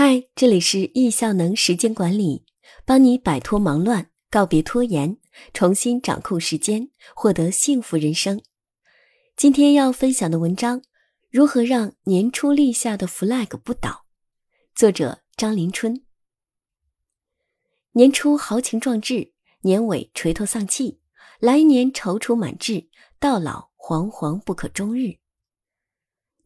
嗨，这里是易效能时间管理，帮你摆脱忙乱，告别拖延，重新掌控时间，获得幸福人生。今天要分享的文章：如何让年初立下的 flag 不倒？作者张林春。年初豪情壮志，年尾垂头丧气，来年踌躇满志，到老惶惶不可终日。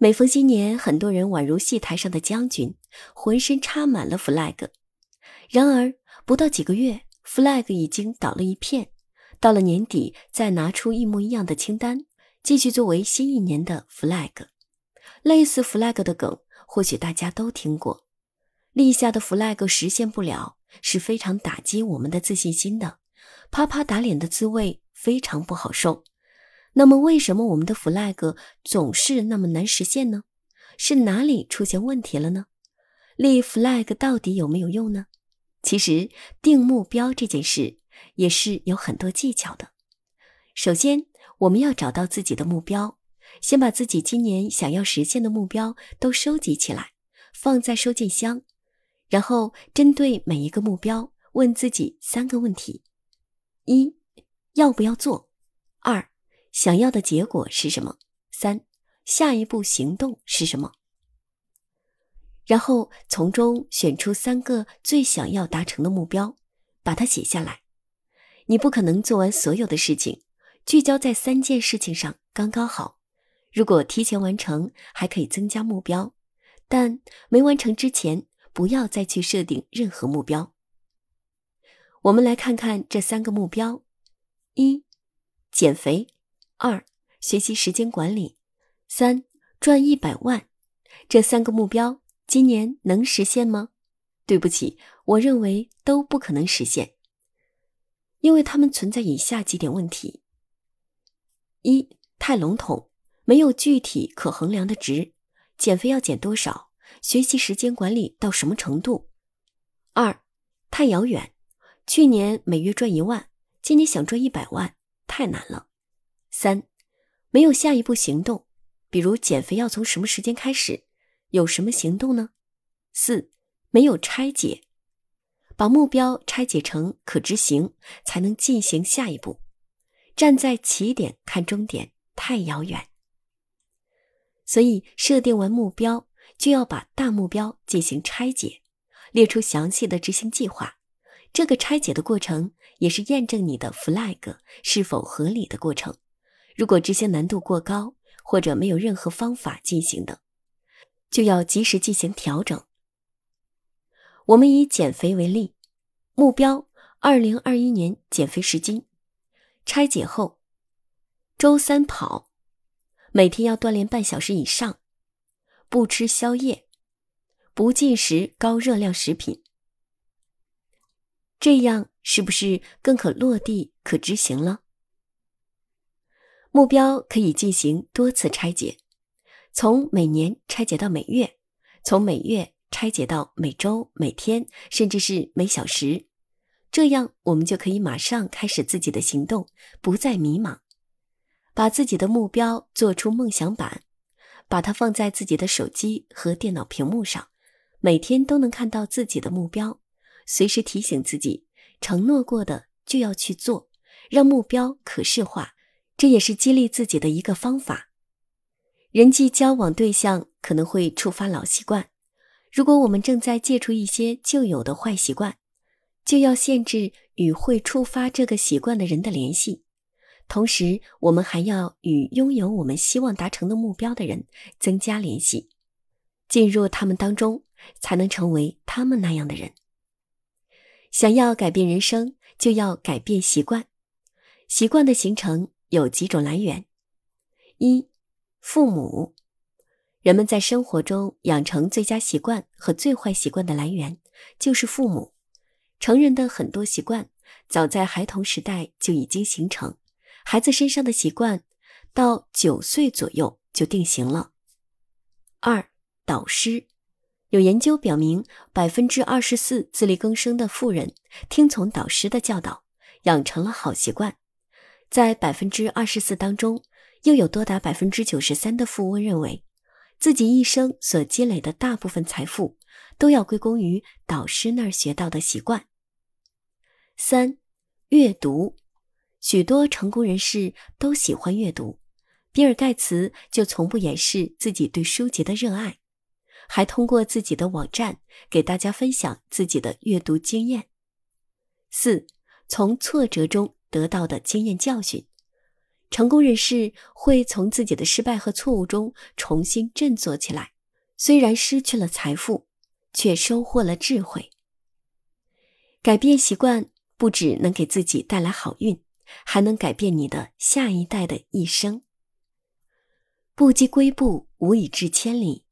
每逢新年，很多人宛如戏台上的将军，浑身插满了 flag。然而，不到几个月，flag 已经倒了一片。到了年底，再拿出一模一样的清单，继续作为新一年的 flag。类似 flag 的梗，或许大家都听过。立下的 flag 实现不了，是非常打击我们的自信心的，啪啪打脸的滋味非常不好受。那么，为什么我们的 flag 总是那么难实现呢？是哪里出现问题了呢？立 flag 到底有没有用呢？其实，定目标这件事也是有很多技巧的。首先，我们要找到自己的目标，先把自己今年想要实现的目标都收集起来，放在收件箱，然后针对每一个目标问自己三个问题：一，要不要做？二，想要的结果是什么？三，下一步行动是什么？然后从中选出三个最想要达成的目标，把它写下来。你不可能做完所有的事情，聚焦在三件事情上刚刚好。如果提前完成，还可以增加目标；但没完成之前，不要再去设定任何目标。我们来看看这三个目标：一，减肥。二、学习时间管理；三、赚一百万。这三个目标今年能实现吗？对不起，我认为都不可能实现，因为它们存在以下几点问题：一、太笼统，没有具体可衡量的值。减肥要减多少？学习时间管理到什么程度？二、太遥远，去年每月赚一万，今年想赚一百万，太难了。三，没有下一步行动，比如减肥要从什么时间开始？有什么行动呢？四，没有拆解，把目标拆解成可执行，才能进行下一步。站在起点看终点太遥远，所以设定完目标就要把大目标进行拆解，列出详细的执行计划。这个拆解的过程也是验证你的 flag 是否合理的过程。如果执行难度过高，或者没有任何方法进行的，就要及时进行调整。我们以减肥为例，目标二零二一年减肥十斤，拆解后，周三跑，每天要锻炼半小时以上，不吃宵夜，不进食高热量食品，这样是不是更可落地、可执行了？目标可以进行多次拆解，从每年拆解到每月，从每月拆解到每周、每天，甚至是每小时。这样，我们就可以马上开始自己的行动，不再迷茫。把自己的目标做出梦想版，把它放在自己的手机和电脑屏幕上，每天都能看到自己的目标，随时提醒自己，承诺过的就要去做，让目标可视化。这也是激励自己的一个方法。人际交往对象可能会触发老习惯，如果我们正在戒除一些旧有的坏习惯，就要限制与会触发这个习惯的人的联系。同时，我们还要与拥有我们希望达成的目标的人增加联系，进入他们当中，才能成为他们那样的人。想要改变人生，就要改变习惯。习惯的形成。有几种来源：一、父母。人们在生活中养成最佳习惯和最坏习惯的来源就是父母。成人的很多习惯早在孩童时代就已经形成，孩子身上的习惯到九岁左右就定型了。二、导师。有研究表明，百分之二十四自力更生的富人听从导师的教导，养成了好习惯。在百分之二十四当中，又有多达百分之九十三的富翁认为，自己一生所积累的大部分财富，都要归功于导师那儿学到的习惯。三、阅读，许多成功人士都喜欢阅读，比尔盖茨就从不掩饰自己对书籍的热爱，还通过自己的网站给大家分享自己的阅读经验。四、从挫折中得到的经验教训。成功人士会从自己的失败和错误中重新振作起来，虽然失去了财富，却收获了智慧。改变习惯不只能给自己带来好运，还能改变你的下一代的一生。不积跬步，无以至千里。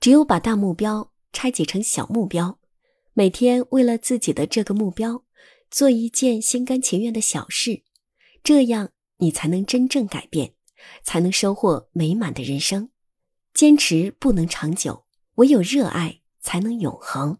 只有把大目标拆解成小目标，每天为了自己的这个目标做一件心甘情愿的小事，这样。你才能真正改变，才能收获美满的人生。坚持不能长久，唯有热爱才能永恒。